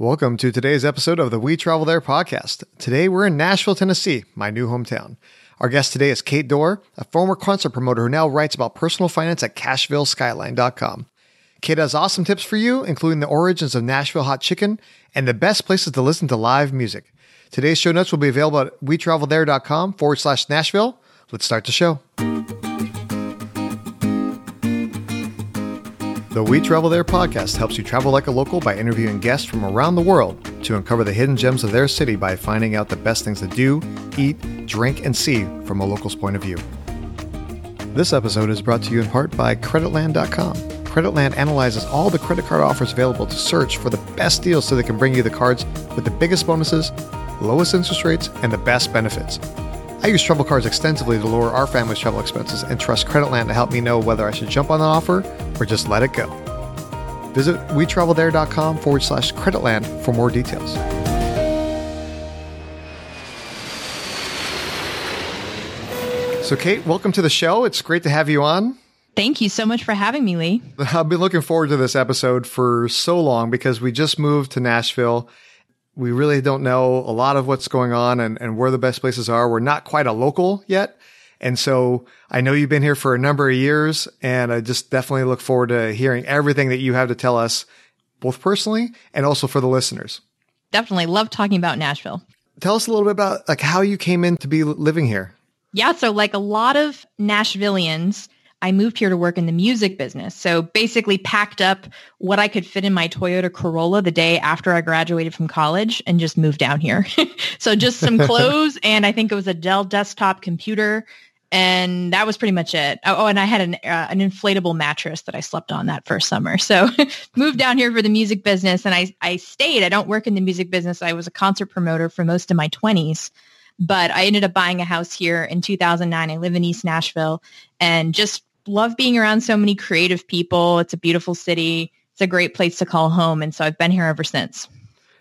Welcome to today's episode of the We Travel There podcast. Today we're in Nashville, Tennessee, my new hometown. Our guest today is Kate Dore, a former concert promoter who now writes about personal finance at CashvilleSkyline.com. Kate has awesome tips for you, including the origins of Nashville hot chicken and the best places to listen to live music. Today's show notes will be available at wetravelthere.com forward slash Nashville. Let's start the show. The We Travel There podcast helps you travel like a local by interviewing guests from around the world to uncover the hidden gems of their city by finding out the best things to do, eat, drink, and see from a local's point of view. This episode is brought to you in part by Creditland.com. Creditland analyzes all the credit card offers available to search for the best deals so they can bring you the cards with the biggest bonuses, lowest interest rates, and the best benefits. I use travel cards extensively to lower our family's travel expenses and trust Creditland to help me know whether I should jump on an offer or just let it go. Visit wetravelthere.com forward slash creditland for more details. So, Kate, welcome to the show. It's great to have you on. Thank you so much for having me, Lee. I've been looking forward to this episode for so long because we just moved to Nashville. We really don't know a lot of what's going on and, and where the best places are. We're not quite a local yet. And so I know you've been here for a number of years and I just definitely look forward to hearing everything that you have to tell us, both personally and also for the listeners. Definitely love talking about Nashville. Tell us a little bit about like how you came in to be living here. Yeah. So like a lot of Nashvillians, I moved here to work in the music business. So basically packed up what I could fit in my Toyota Corolla the day after I graduated from college and just moved down here. so just some clothes and I think it was a Dell desktop computer and that was pretty much it. Oh, oh and I had an uh, an inflatable mattress that I slept on that first summer. So moved down here for the music business, and I I stayed. I don't work in the music business. I was a concert promoter for most of my twenties, but I ended up buying a house here in 2009. I live in East Nashville, and just love being around so many creative people. It's a beautiful city. It's a great place to call home, and so I've been here ever since.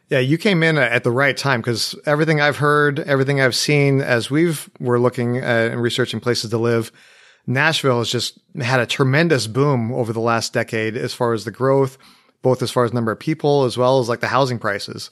Yeah, you came in at the right time because everything I've heard, everything I've seen as we've were looking at and researching places to live, Nashville has just had a tremendous boom over the last decade as far as the growth, both as far as number of people as well as like the housing prices.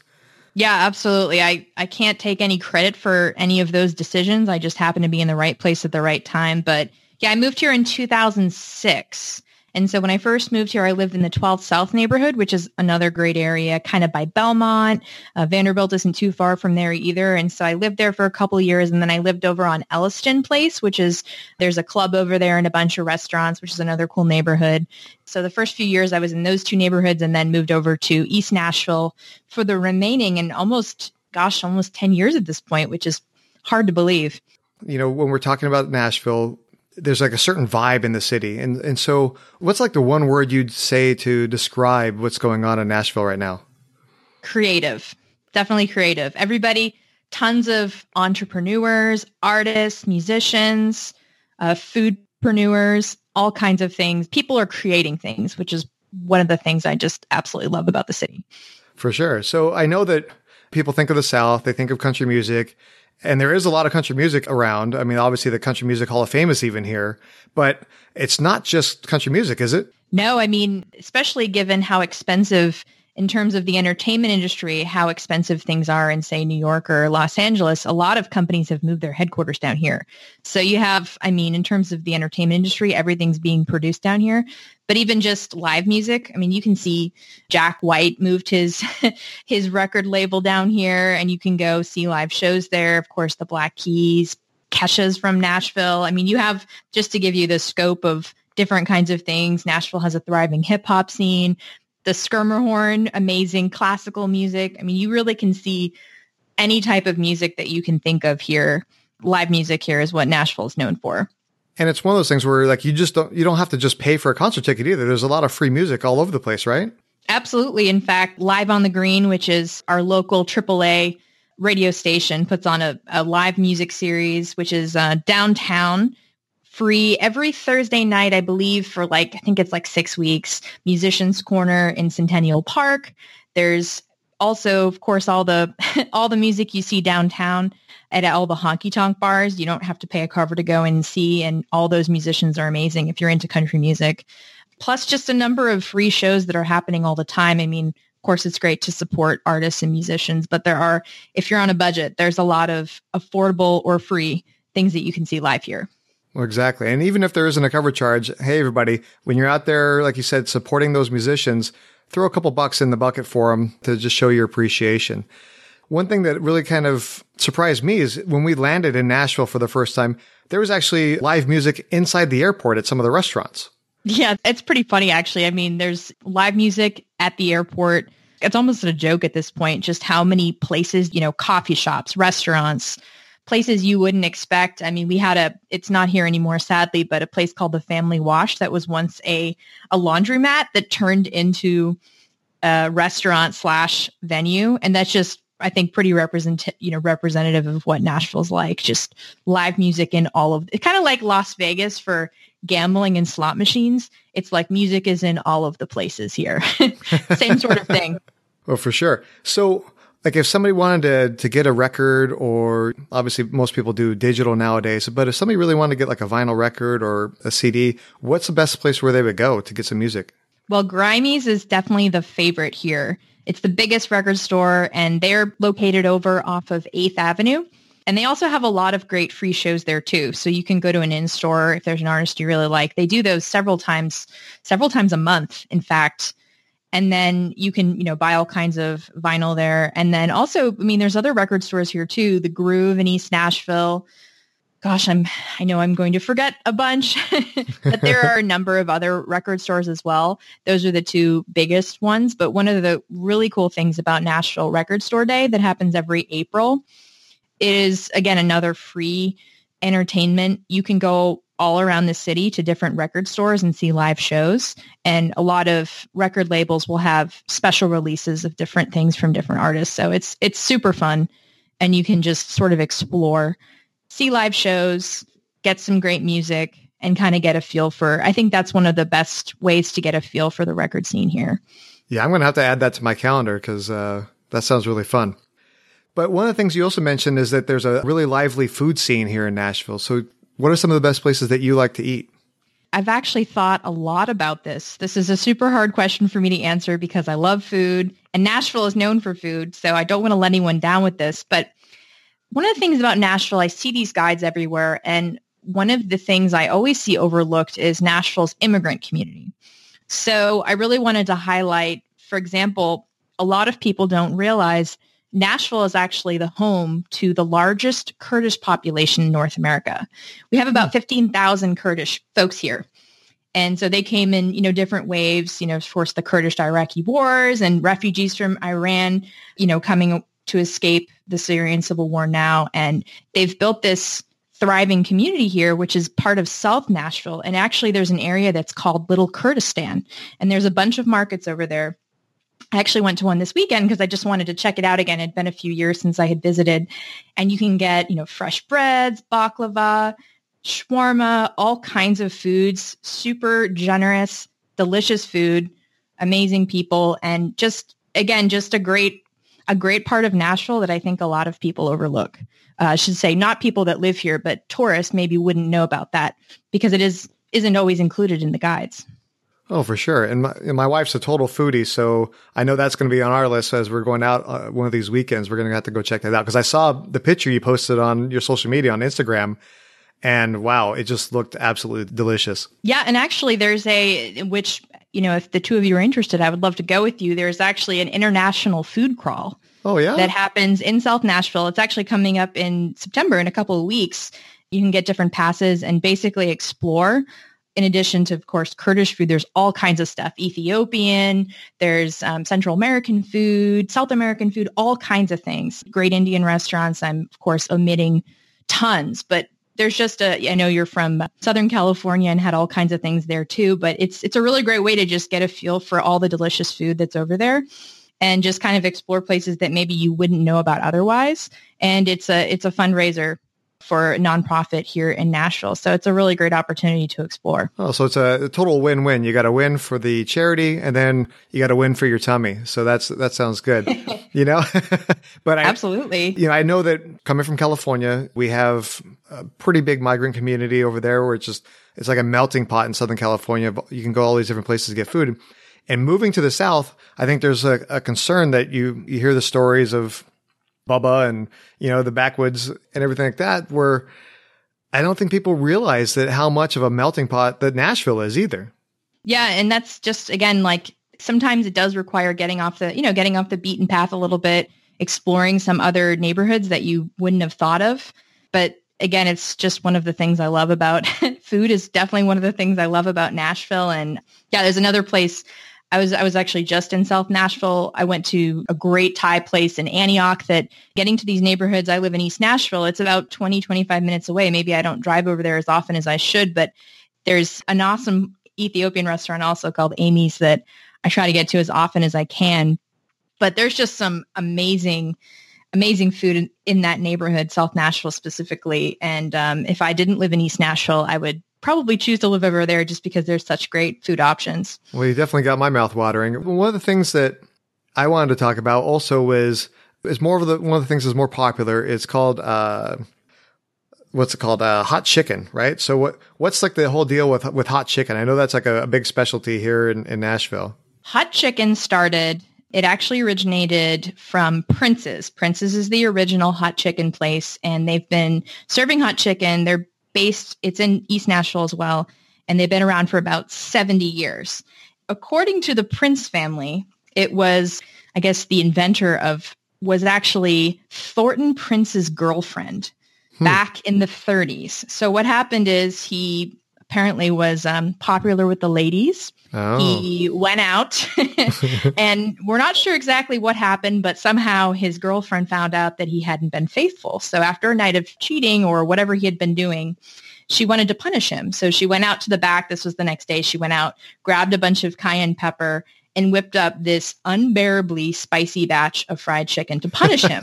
Yeah, absolutely. I, I can't take any credit for any of those decisions. I just happen to be in the right place at the right time. But yeah, I moved here in 2006 and so when I first moved here, I lived in the 12th South neighborhood, which is another great area, kind of by Belmont. Uh, Vanderbilt isn't too far from there either. And so I lived there for a couple years, and then I lived over on Elliston Place, which is there's a club over there and a bunch of restaurants, which is another cool neighborhood. So the first few years I was in those two neighborhoods, and then moved over to East Nashville for the remaining and almost, gosh, almost 10 years at this point, which is hard to believe. You know, when we're talking about Nashville, there's like a certain vibe in the city. And and so what's like the one word you'd say to describe what's going on in Nashville right now? Creative. Definitely creative. Everybody, tons of entrepreneurs, artists, musicians, uh, foodpreneurs, all kinds of things. People are creating things, which is one of the things I just absolutely love about the city. For sure. So I know that people think of the South, they think of country music, and there is a lot of country music around. I mean, obviously the Country Music Hall of Fame is even here, but it's not just country music, is it? No, I mean, especially given how expensive in terms of the entertainment industry, how expensive things are in, say, New York or Los Angeles, a lot of companies have moved their headquarters down here. So you have, I mean, in terms of the entertainment industry, everything's being produced down here. But even just live music, I mean, you can see Jack White moved his his record label down here, and you can go see live shows there. Of course, the Black Keys, Kesha's from Nashville. I mean, you have just to give you the scope of different kinds of things. Nashville has a thriving hip hop scene the Schermerhorn, amazing classical music. I mean, you really can see any type of music that you can think of here. Live music here is what Nashville is known for. And it's one of those things where like you just don't you don't have to just pay for a concert ticket either. There's a lot of free music all over the place, right? Absolutely. In fact, Live on the Green, which is our local AAA radio station, puts on a, a live music series, which is uh, downtown free every Thursday night, I believe, for like, I think it's like six weeks, Musicians Corner in Centennial Park. There's also, of course, all the all the music you see downtown at all the honky tonk bars. You don't have to pay a cover to go and see, and all those musicians are amazing if you're into country music. Plus, just a number of free shows that are happening all the time. I mean, of course, it's great to support artists and musicians, but there are, if you're on a budget, there's a lot of affordable or free things that you can see live here. Well, exactly. And even if there isn't a cover charge, hey, everybody, when you're out there, like you said, supporting those musicians, throw a couple bucks in the bucket for them to just show your appreciation. One thing that really kind of surprised me is when we landed in Nashville for the first time, there was actually live music inside the airport at some of the restaurants. Yeah, it's pretty funny actually. I mean, there's live music at the airport. It's almost a joke at this point, just how many places, you know, coffee shops, restaurants, places you wouldn't expect. I mean, we had a, it's not here anymore, sadly, but a place called the Family Wash that was once a, a laundromat that turned into a restaurant slash venue. And that's just, I think pretty represent, you know, representative of what Nashville's like, just live music in all of, it's kind of like Las Vegas for gambling and slot machines. It's like music is in all of the places here. Same sort of thing. Well, for sure. So like if somebody wanted to, to get a record or obviously most people do digital nowadays, but if somebody really wanted to get like a vinyl record or a CD, what's the best place where they would go to get some music? Well, Grimey's is definitely the favorite here. It's the biggest record store and they're located over off of 8th Avenue. And they also have a lot of great free shows there too. So you can go to an in-store if there's an artist you really like. They do those several times, several times a month, in fact and then you can you know buy all kinds of vinyl there. And then also i mean there's other record stores here too the groove in east nashville. Gosh i'm i know i'm going to forget a bunch but there are a number of other record stores as well. Those are the two biggest ones. But one of the really cool things about nashville record store day that happens every april is again another free entertainment. You can go all around the city to different record stores and see live shows. And a lot of record labels will have special releases of different things from different artists. So it's it's super fun and you can just sort of explore, see live shows, get some great music and kind of get a feel for I think that's one of the best ways to get a feel for the record scene here. Yeah, I'm going to have to add that to my calendar cuz uh, that sounds really fun. But one of the things you also mentioned is that there's a really lively food scene here in Nashville. So what are some of the best places that you like to eat? I've actually thought a lot about this. This is a super hard question for me to answer because I love food and Nashville is known for food. So I don't want to let anyone down with this. But one of the things about Nashville, I see these guides everywhere. And one of the things I always see overlooked is Nashville's immigrant community. So I really wanted to highlight, for example, a lot of people don't realize Nashville is actually the home to the largest Kurdish population in North America. We have about hmm. 15,000 Kurdish folks here. And so they came in, you know, different waves, you know, of course, the Kurdish Iraqi wars and refugees from Iran, you know, coming to escape the Syrian civil war now. And they've built this thriving community here, which is part of South Nashville. And actually there's an area that's called Little Kurdistan. And there's a bunch of markets over there I actually went to one this weekend because I just wanted to check it out again. It had been a few years since I had visited. And you can get, you know, fresh breads, baklava, shawarma, all kinds of foods, super generous, delicious food, amazing people, and just, again, just a great, a great part of Nashville that I think a lot of people overlook. Uh, I should say not people that live here, but tourists maybe wouldn't know about that because it is, isn't always included in the guides. Oh, for sure. And my, and my wife's a total foodie, so I know that's going to be on our list as we're going out uh, one of these weekends. We're going to have to go check that out because I saw the picture you posted on your social media on Instagram, and wow, it just looked absolutely delicious. Yeah, and actually, there's a which you know, if the two of you are interested, I would love to go with you. There's actually an international food crawl. Oh yeah, that happens in South Nashville. It's actually coming up in September in a couple of weeks. You can get different passes and basically explore in addition to, of course, Kurdish food, there's all kinds of stuff. Ethiopian, there's um, Central American food, South American food, all kinds of things. Great Indian restaurants. I'm, of course, omitting tons, but there's just a, I know you're from Southern California and had all kinds of things there too, but it's, it's a really great way to just get a feel for all the delicious food that's over there and just kind of explore places that maybe you wouldn't know about otherwise. And it's a, it's a fundraiser for a nonprofit here in Nashville. So it's a really great opportunity to explore. Oh, so it's a total win-win. You got to win for the charity and then you got to win for your tummy. So that's, that sounds good, you know, but I, absolutely, you know, I know that coming from California, we have a pretty big migrant community over there where it's just, it's like a melting pot in Southern California. You can go all these different places to get food. And moving to the South, I think there's a, a concern that you, you hear the stories of Bubba and, you know, the backwoods and everything like that, where I don't think people realize that how much of a melting pot that Nashville is either. Yeah. And that's just, again, like sometimes it does require getting off the, you know, getting off the beaten path a little bit, exploring some other neighborhoods that you wouldn't have thought of. But again, it's just one of the things I love about food is definitely one of the things I love about Nashville. And yeah, there's another place I was I was actually just in South Nashville. I went to a great Thai place in Antioch that getting to these neighborhoods, I live in East Nashville. It's about 20 25 minutes away. Maybe I don't drive over there as often as I should, but there's an awesome Ethiopian restaurant also called Amy's that I try to get to as often as I can. But there's just some amazing amazing food in, in that neighborhood, South Nashville specifically. And um, if I didn't live in East Nashville, I would probably choose to live over there just because there's such great food options. Well, you definitely got my mouth watering. One of the things that I wanted to talk about also was is more of the one of the things that's more popular. It's called uh, what's it called? Uh, hot chicken, right? So what what's like the whole deal with with hot chicken? I know that's like a, a big specialty here in, in Nashville. Hot chicken started. It actually originated from Prince's. Prince's is the original hot chicken place, and they've been serving hot chicken. They're based, it's in East Nashville as well, and they've been around for about 70 years. According to the Prince family, it was, I guess, the inventor of, was actually Thornton Prince's girlfriend hmm. back in the 30s. So what happened is he apparently was um, popular with the ladies. Oh. He went out and we're not sure exactly what happened, but somehow his girlfriend found out that he hadn't been faithful. So after a night of cheating or whatever he had been doing, she wanted to punish him. So she went out to the back. This was the next day. She went out, grabbed a bunch of cayenne pepper and whipped up this unbearably spicy batch of fried chicken to punish him.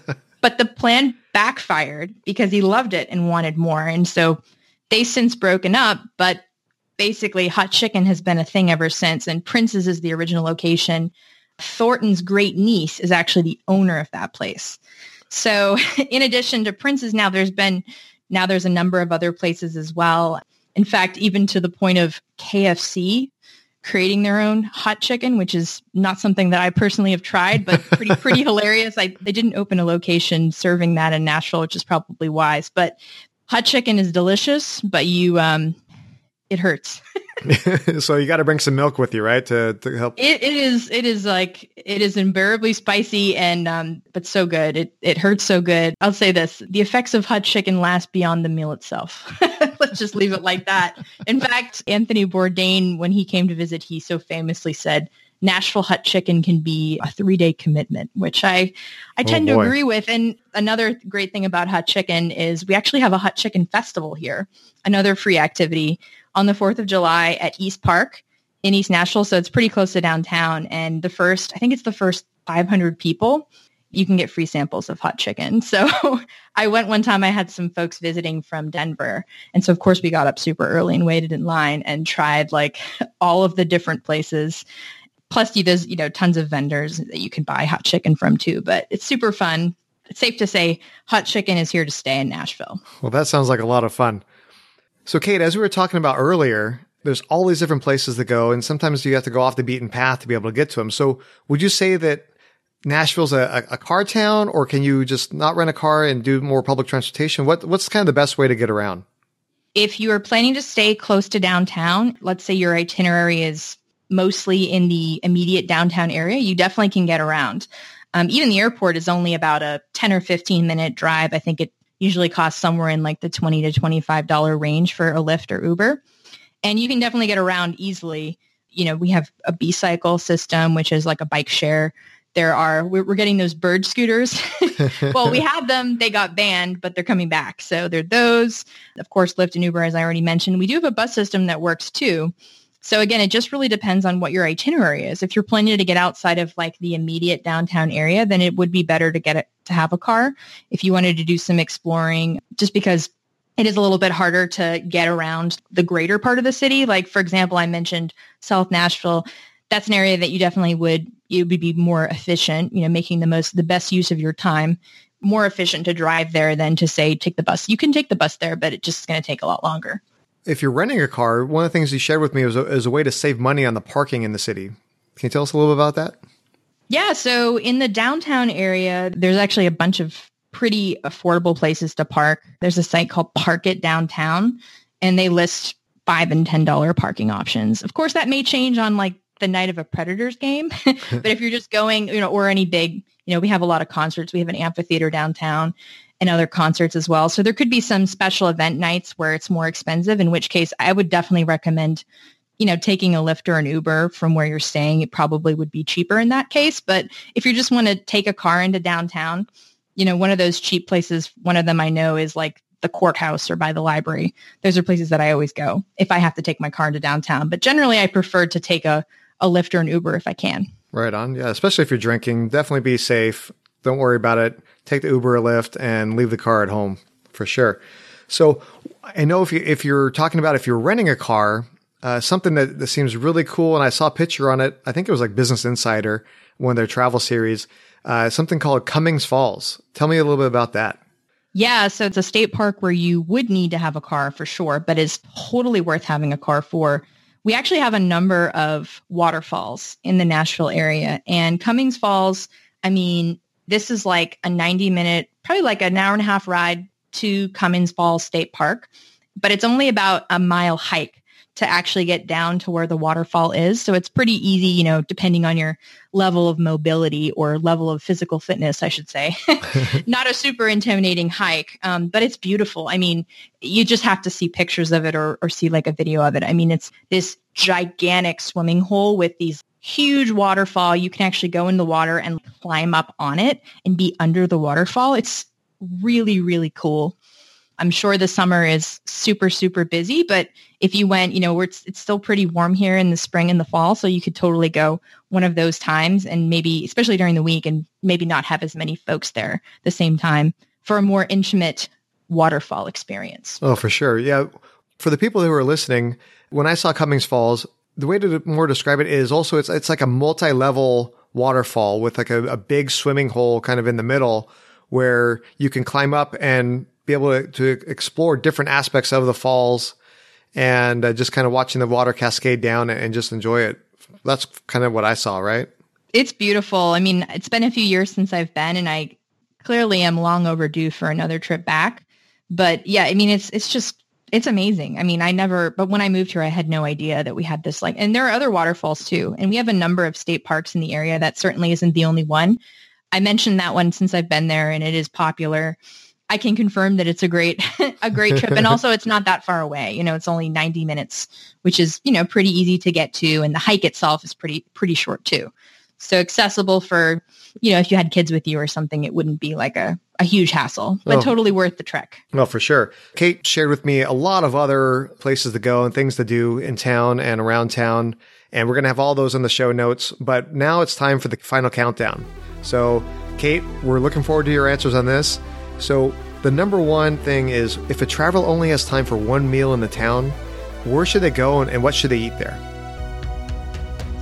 but the plan backfired because he loved it and wanted more. And so they since broken up, but basically hot chicken has been a thing ever since and Prince's is the original location. Thornton's great niece is actually the owner of that place. So in addition to Prince's now there's been now there's a number of other places as well. In fact, even to the point of KFC creating their own hot chicken, which is not something that I personally have tried, but pretty pretty hilarious. I, they didn't open a location serving that in Nashville, which is probably wise. But hot chicken is delicious, but you um, it hurts. so you got to bring some milk with you, right? To, to help. It, it is, it is like, it is unbearably spicy and, um, but so good. It, it hurts so good. I'll say this, the effects of hot chicken last beyond the meal itself. Let's just leave it like that. In fact, Anthony Bourdain, when he came to visit, he so famously said, Nashville hot chicken can be a three day commitment, which I, I oh, tend oh to agree with. And another great thing about hot chicken is we actually have a hot chicken festival here, another free activity on the 4th of July at East Park in East Nashville. So it's pretty close to downtown. And the first, I think it's the first 500 people, you can get free samples of hot chicken. So I went one time, I had some folks visiting from Denver. And so of course we got up super early and waited in line and tried like all of the different places. Plus you there's, you know, tons of vendors that you can buy hot chicken from too, but it's super fun. It's safe to say hot chicken is here to stay in Nashville. Well, that sounds like a lot of fun. So, Kate, as we were talking about earlier, there's all these different places to go, and sometimes you have to go off the beaten path to be able to get to them. So, would you say that Nashville's a, a car town, or can you just not rent a car and do more public transportation? What what's kind of the best way to get around? If you are planning to stay close to downtown, let's say your itinerary is mostly in the immediate downtown area, you definitely can get around. Um, even the airport is only about a 10 or 15 minute drive. I think it usually costs somewhere in like the 20 to $25 range for a Lyft or Uber. And you can definitely get around easily. You know, we have a B-cycle system, which is like a bike share. There are, we're, we're getting those bird scooters. well, we have them. They got banned, but they're coming back. So they're those. Of course, Lyft and Uber, as I already mentioned. We do have a bus system that works too. So again, it just really depends on what your itinerary is. If you're planning to get outside of like the immediate downtown area, then it would be better to get it to have a car. If you wanted to do some exploring, just because it is a little bit harder to get around the greater part of the city. Like for example, I mentioned South Nashville. That's an area that you definitely would you would be more efficient, you know, making the most the best use of your time more efficient to drive there than to say take the bus. You can take the bus there, but it's just going to take a lot longer if you're renting a car, one of the things you shared with me was a, a way to save money on the parking in the city. Can you tell us a little bit about that? Yeah. So in the downtown area, there's actually a bunch of pretty affordable places to park. There's a site called Park It Downtown, and they list five and ten dollar parking options. Of course, that may change on like the night of a Predators game, but if you're just going, you know, or any big, you know, we have a lot of concerts. We have an amphitheater downtown and other concerts as well. So there could be some special event nights where it's more expensive, in which case I would definitely recommend, you know, taking a Lyft or an Uber from where you're staying. It probably would be cheaper in that case. But if you just want to take a car into downtown, you know, one of those cheap places, one of them I know is like the courthouse or by the library. Those are places that I always go if I have to take my car into downtown. But generally I prefer to take a, a Lyft or an Uber if I can. Right on. Yeah. Especially if you're drinking, definitely be safe. Don't worry about it. Take the Uber or Lyft and leave the car at home for sure. So I know if you if you're talking about if you're renting a car, uh, something that, that seems really cool, and I saw a picture on it. I think it was like Business Insider, one of their travel series. Uh, something called Cummins Falls. Tell me a little bit about that. Yeah, so it's a state park where you would need to have a car for sure, but it's totally worth having a car for. We actually have a number of waterfalls in the Nashville area, and Cummins Falls. I mean, this is like a 90 minute, probably like an hour and a half ride to Cummins Falls State Park, but it's only about a mile hike to actually get down to where the waterfall is. So it's pretty easy, you know, depending on your level of mobility or level of physical fitness, I should say. Not a super intimidating hike, um, but it's beautiful. I mean, you just have to see pictures of it or, or see like a video of it. I mean, it's this gigantic swimming hole with these huge waterfall. You can actually go in the water and climb up on it and be under the waterfall. It's really, really cool. I'm sure the summer is super, super busy, but if you went, you know, it's, it's still pretty warm here in the spring and the fall. So you could totally go one of those times and maybe, especially during the week and maybe not have as many folks there the same time for a more intimate waterfall experience. Oh, for sure. Yeah. For the people who are listening, when I saw Cummins Falls, the way to more describe it is also it's, it's like a multi-level waterfall with like a, a big swimming hole kind of in the middle where you can climb up and be able to, to explore different aspects of the falls and uh, just kind of watching the water cascade down and just enjoy it. That's kind of what I saw, right? It's beautiful. I mean, it's been a few years since I've been and I clearly am long overdue for another trip back. But yeah, I mean, it's, it's just, it's amazing. I mean, I never, but when I moved here, I had no idea that we had this like, and there are other waterfalls too. And we have a number of state parks in the area. That certainly isn't the only one. I mentioned that one since I've been there and it is popular. I can confirm that it's a great a great trip and also it's not that far away. You know, it's only 90 minutes, which is, you know, pretty easy to get to and the hike itself is pretty pretty short too. So accessible for, you know, if you had kids with you or something, it wouldn't be like a, a huge hassle, but oh. totally worth the trek. Well, for sure. Kate shared with me a lot of other places to go and things to do in town and around town. And we're going to have all those in the show notes. But now it's time for the final countdown. So, Kate, we're looking forward to your answers on this. So, the number one thing is if a traveler only has time for one meal in the town, where should they go and, and what should they eat there?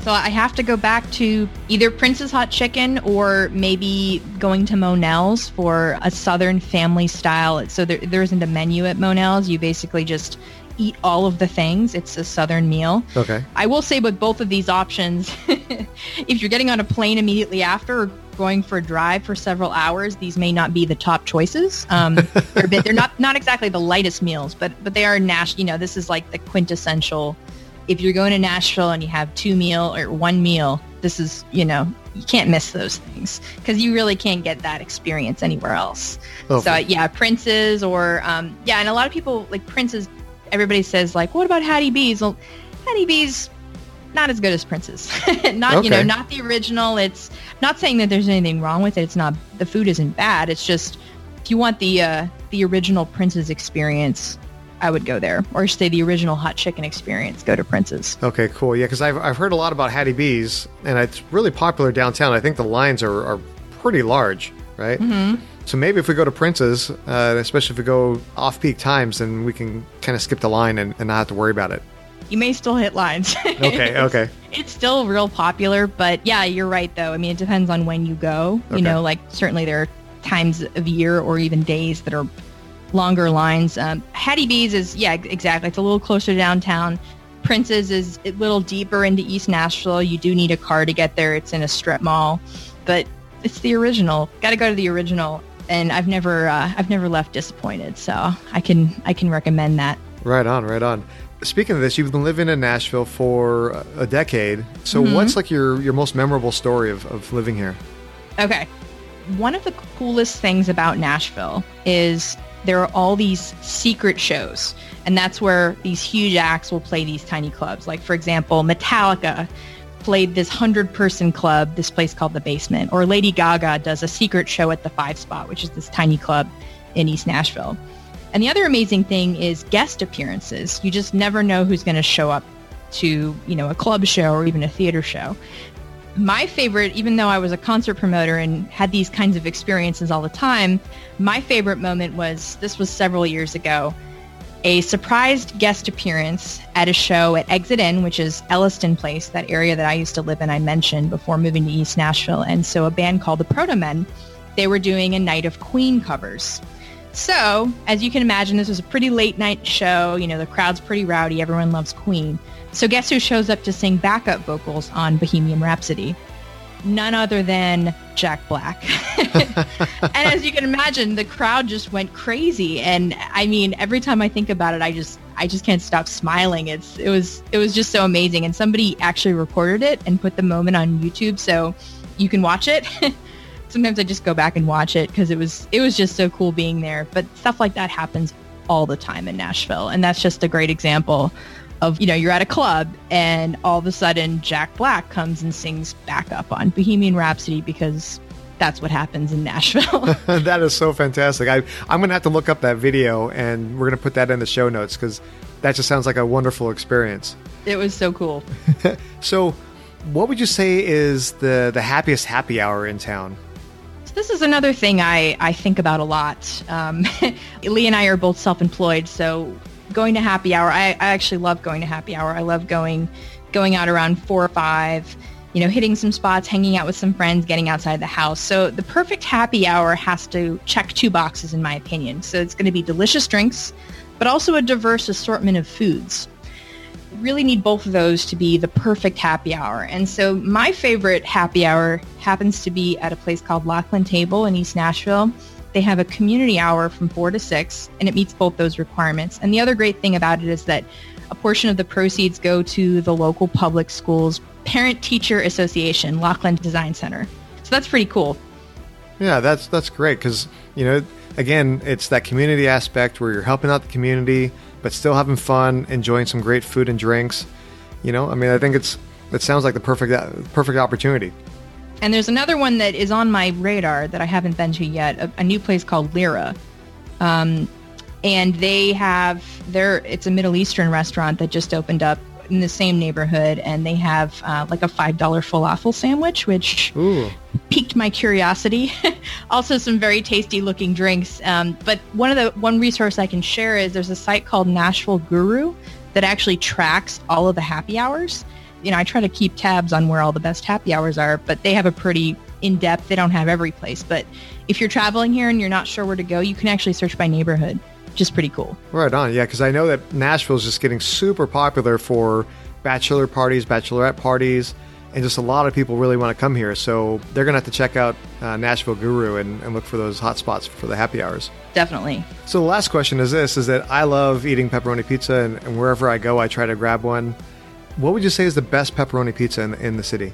So I have to go back to either Prince's Hot Chicken or maybe going to Monell's for a Southern family style. So there, there isn't a menu at Monell's. You basically just eat all of the things. It's a Southern meal. Okay. I will say with both of these options, if you're getting on a plane immediately after or going for a drive for several hours, these may not be the top choices. Um, they're, bit, they're not not exactly the lightest meals, but but they are Nash. You know, this is like the quintessential. If you're going to Nashville and you have two meal or one meal, this is you know you can't miss those things because you really can't get that experience anywhere else. Okay. So yeah, Prince's or um, yeah, and a lot of people like Prince's. Everybody says like, what about Hattie B's? Well, Hattie B's not as good as Prince's. not okay. you know, not the original. It's not saying that there's anything wrong with it. It's not the food isn't bad. It's just if you want the uh, the original Prince's experience, I would go there. Or say the original hot chicken experience, go to Prince's. Okay, cool. Yeah, because I've, I've heard a lot about Hattie B's, and it's really popular downtown. I think the lines are, are pretty large, right? Mm-hmm. So maybe if we go to Prince's, uh, especially if we go off peak times, then we can kind of skip the line and, and not have to worry about it you may still hit lines. okay, okay. It's still real popular, but yeah, you're right though. I mean, it depends on when you go. Okay. You know, like certainly there are times of year or even days that are longer lines. Um, Hattie B's is yeah, exactly. It's a little closer to downtown. Prince's is a little deeper into East Nashville. You do need a car to get there. It's in a strip mall, but it's the original. Got to go to the original, and I've never uh, I've never left disappointed. So I can I can recommend that. Right on, right on. Speaking of this, you've been living in Nashville for a decade. So, mm-hmm. what's like your your most memorable story of, of living here? Okay, one of the coolest things about Nashville is there are all these secret shows. And that's where these huge acts will play these tiny clubs. Like, for example, Metallica played this 100 person club, this place called The Basement. Or Lady Gaga does a secret show at the Five Spot, which is this tiny club in East Nashville. And the other amazing thing is guest appearances. You just never know who's going to show up to, you know, a club show or even a theater show my favorite, even though I was a concert promoter and had these kinds of experiences all the time, my favorite moment was this was several years ago. A surprised guest appearance at a show at Exit Inn, which is Elliston Place, that area that I used to live in, I mentioned before moving to East Nashville. And so a band called the Protomen, they were doing a night of Queen covers. So, as you can imagine, this was a pretty late night show. You know, the crowd's pretty rowdy. Everyone loves Queen. So guess who shows up to sing backup vocals on Bohemian Rhapsody? None other than Jack Black. and as you can imagine, the crowd just went crazy. And I mean, every time I think about it, I just I just can't stop smiling. It's it was it was just so amazing. And somebody actually recorded it and put the moment on YouTube so you can watch it. Sometimes I just go back and watch it because it was it was just so cool being there. But stuff like that happens all the time in Nashville, and that's just a great example of, you know, you're at a club and all of a sudden Jack Black comes and sings backup on Bohemian Rhapsody because that's what happens in Nashville. that is so fantastic. I, I'm going to have to look up that video and we're going to put that in the show notes because that just sounds like a wonderful experience. It was so cool. so, what would you say is the, the happiest happy hour in town? This is another thing I, I think about a lot. Um, Lee and I are both self-employed, so going to happy hour. I, I actually love going to happy hour. I love going going out around four or five, you know, hitting some spots, hanging out with some friends, getting outside the house. So the perfect happy hour has to check two boxes in my opinion. So it's going to be delicious drinks, but also a diverse assortment of foods. Really need both of those to be the perfect happy hour. And so my favorite happy hour happens to be at a place called Lockeland Table in East Nashville. They have a community hour from 4 to 6, and it meets both those requirements. And the other great thing about it is that a portion of the proceeds go to the local public schools Parent Teacher Association, Lockeland Design Center. So that's pretty cool. Yeah, that's that's great because you know, again, it's that community aspect where you're helping out the community, but still having fun, enjoying some great food and drinks. You know, I mean, I think it's it sounds like the perfect perfect opportunity. And there's another one that is on my radar that I haven't been to yet, a, a new place called Lyra. Um, and they have their, it's a Middle Eastern restaurant that just opened up in the same neighborhood and they have uh, like a $5 falafel sandwich, which Ooh. piqued my curiosity. also some very tasty looking drinks. Um, but one of the, one resource I can share is there's a site called Nashville Guru that actually tracks all of the happy hours you know, I try to keep tabs on where all the best happy hours are, but they have a pretty in-depth, they don't have every place. But if you're traveling here and you're not sure where to go, you can actually search by neighborhood, which is pretty cool. Right on. Yeah, because I know that Nashville is just getting super popular for bachelor parties, bachelorette parties, and just a lot of people really want to come here. So they're going to have to check out uh, Nashville Guru and, and look for those hot spots for the happy hours. Definitely. So the last question is this, is that I love eating pepperoni pizza and, and wherever I go, I try to grab one. What would you say is the best pepperoni pizza in, in the city?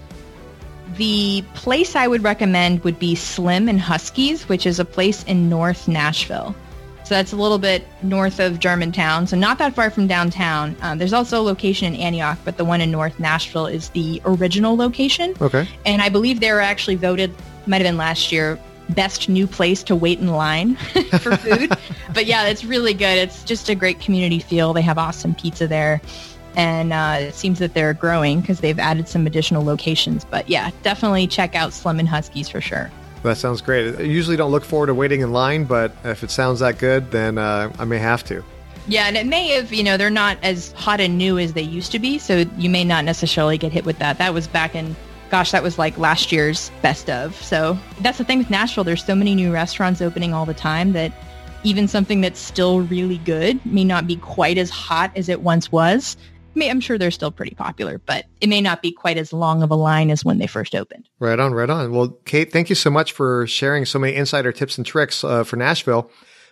The place I would recommend would be Slim and Husky's, which is a place in North Nashville. So that's a little bit north of Germantown, so not that far from downtown. Um, there's also a location in Antioch, but the one in North Nashville is the original location. Okay. And I believe they were actually voted, might have been last year, best new place to wait in line for food. but yeah, it's really good. It's just a great community feel. They have awesome pizza there and uh, it seems that they're growing because they've added some additional locations. But yeah, definitely check out Slim and Husky's for sure. That sounds great. I usually don't look forward to waiting in line, but if it sounds that good, then uh, I may have to. Yeah, and it may have, you know, they're not as hot and new as they used to be, so you may not necessarily get hit with that. That was back in, gosh, that was like last year's best of. So that's the thing with Nashville. There's so many new restaurants opening all the time that even something that's still really good may not be quite as hot as it once was I'm sure they're still pretty popular, but it may not be quite as long of a line as when they first opened. Right on, right on. Well, Kate, thank you so much for sharing so many insider tips and tricks uh, for Nashville.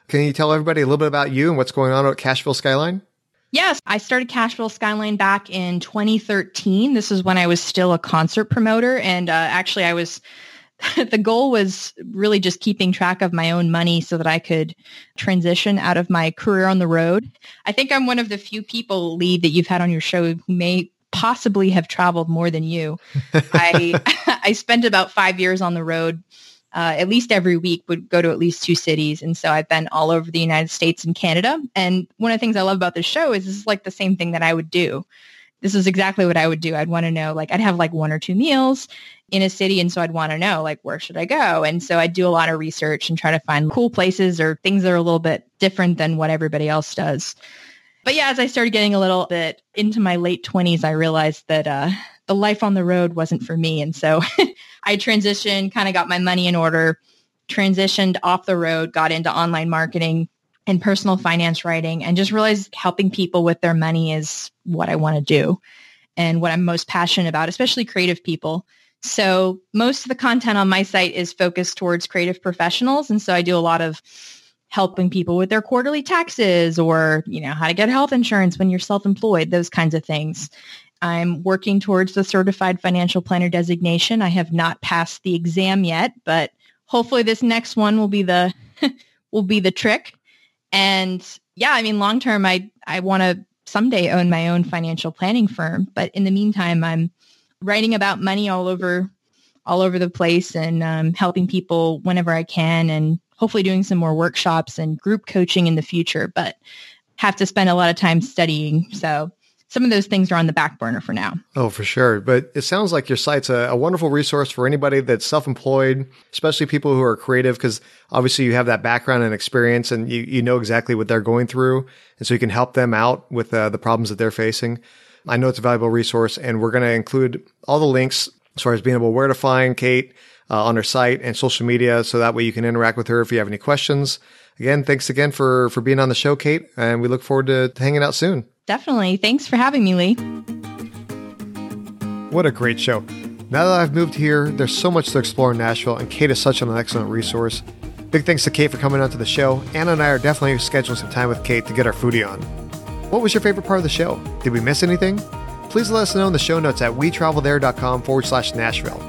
Can you tell everybody a little bit about you and what's going on at Cashville Skyline? Yes, I started Cashville Skyline back in 2013. This is when I was still a concert promoter. And uh, actually, I was, the goal was really just keeping track of my own money so that I could transition out of my career on the road. I think I'm one of the few people, Lee, that you've had on your show who may possibly have traveled more than you. I, I spent about five years on the road uh, at least every week would go to at least two cities. And so I've been all over the United States and Canada. And one of the things I love about this show is this is like the same thing that I would do. This is exactly what I would do. I'd want to know, like, I'd have like one or two meals in a city. And so I'd want to know, like, where should I go? And so I'd do a lot of research and try to find cool places or things that are a little bit different than what everybody else does. But yeah, as I started getting a little bit into my late 20s, I realized that uh, the life on the road wasn't for me. And so I transitioned, kind of got my money in order, transitioned off the road, got into online marketing and personal finance writing, and just realized helping people with their money is what I want to do and what I'm most passionate about, especially creative people. So most of the content on my site is focused towards creative professionals. And so I do a lot of helping people with their quarterly taxes or, you know, how to get health insurance when you're self-employed, those kinds of things. I'm working towards the certified financial planner designation. I have not passed the exam yet, but hopefully this next one will be the will be the trick. And yeah, I mean long term I I want to someday own my own financial planning firm, but in the meantime I'm writing about money all over all over the place and um, helping people whenever I can and hopefully doing some more workshops and group coaching in the future, but have to spend a lot of time studying. So some of those things are on the back burner for now. Oh, for sure. But it sounds like your site's a, a wonderful resource for anybody that's self-employed, especially people who are creative, because obviously you have that background and experience and you, you know exactly what they're going through. And so you can help them out with uh, the problems that they're facing. I know it's a valuable resource and we're going to include all the links as far as being able where to find Kate uh, on her site and social media. So that way you can interact with her if you have any questions. Again, thanks again for, for being on the show, Kate. And we look forward to hanging out soon. Definitely. Thanks for having me, Lee. What a great show. Now that I've moved here, there's so much to explore in Nashville, and Kate is such an excellent resource. Big thanks to Kate for coming onto the show. Anna and I are definitely scheduling some time with Kate to get our foodie on. What was your favorite part of the show? Did we miss anything? Please let us know in the show notes at wetravelthere.com forward slash Nashville.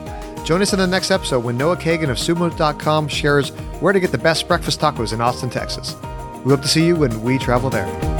Join us in the next episode when Noah Kagan of sumo.com shares where to get the best breakfast tacos in Austin, Texas. We hope to see you when we travel there.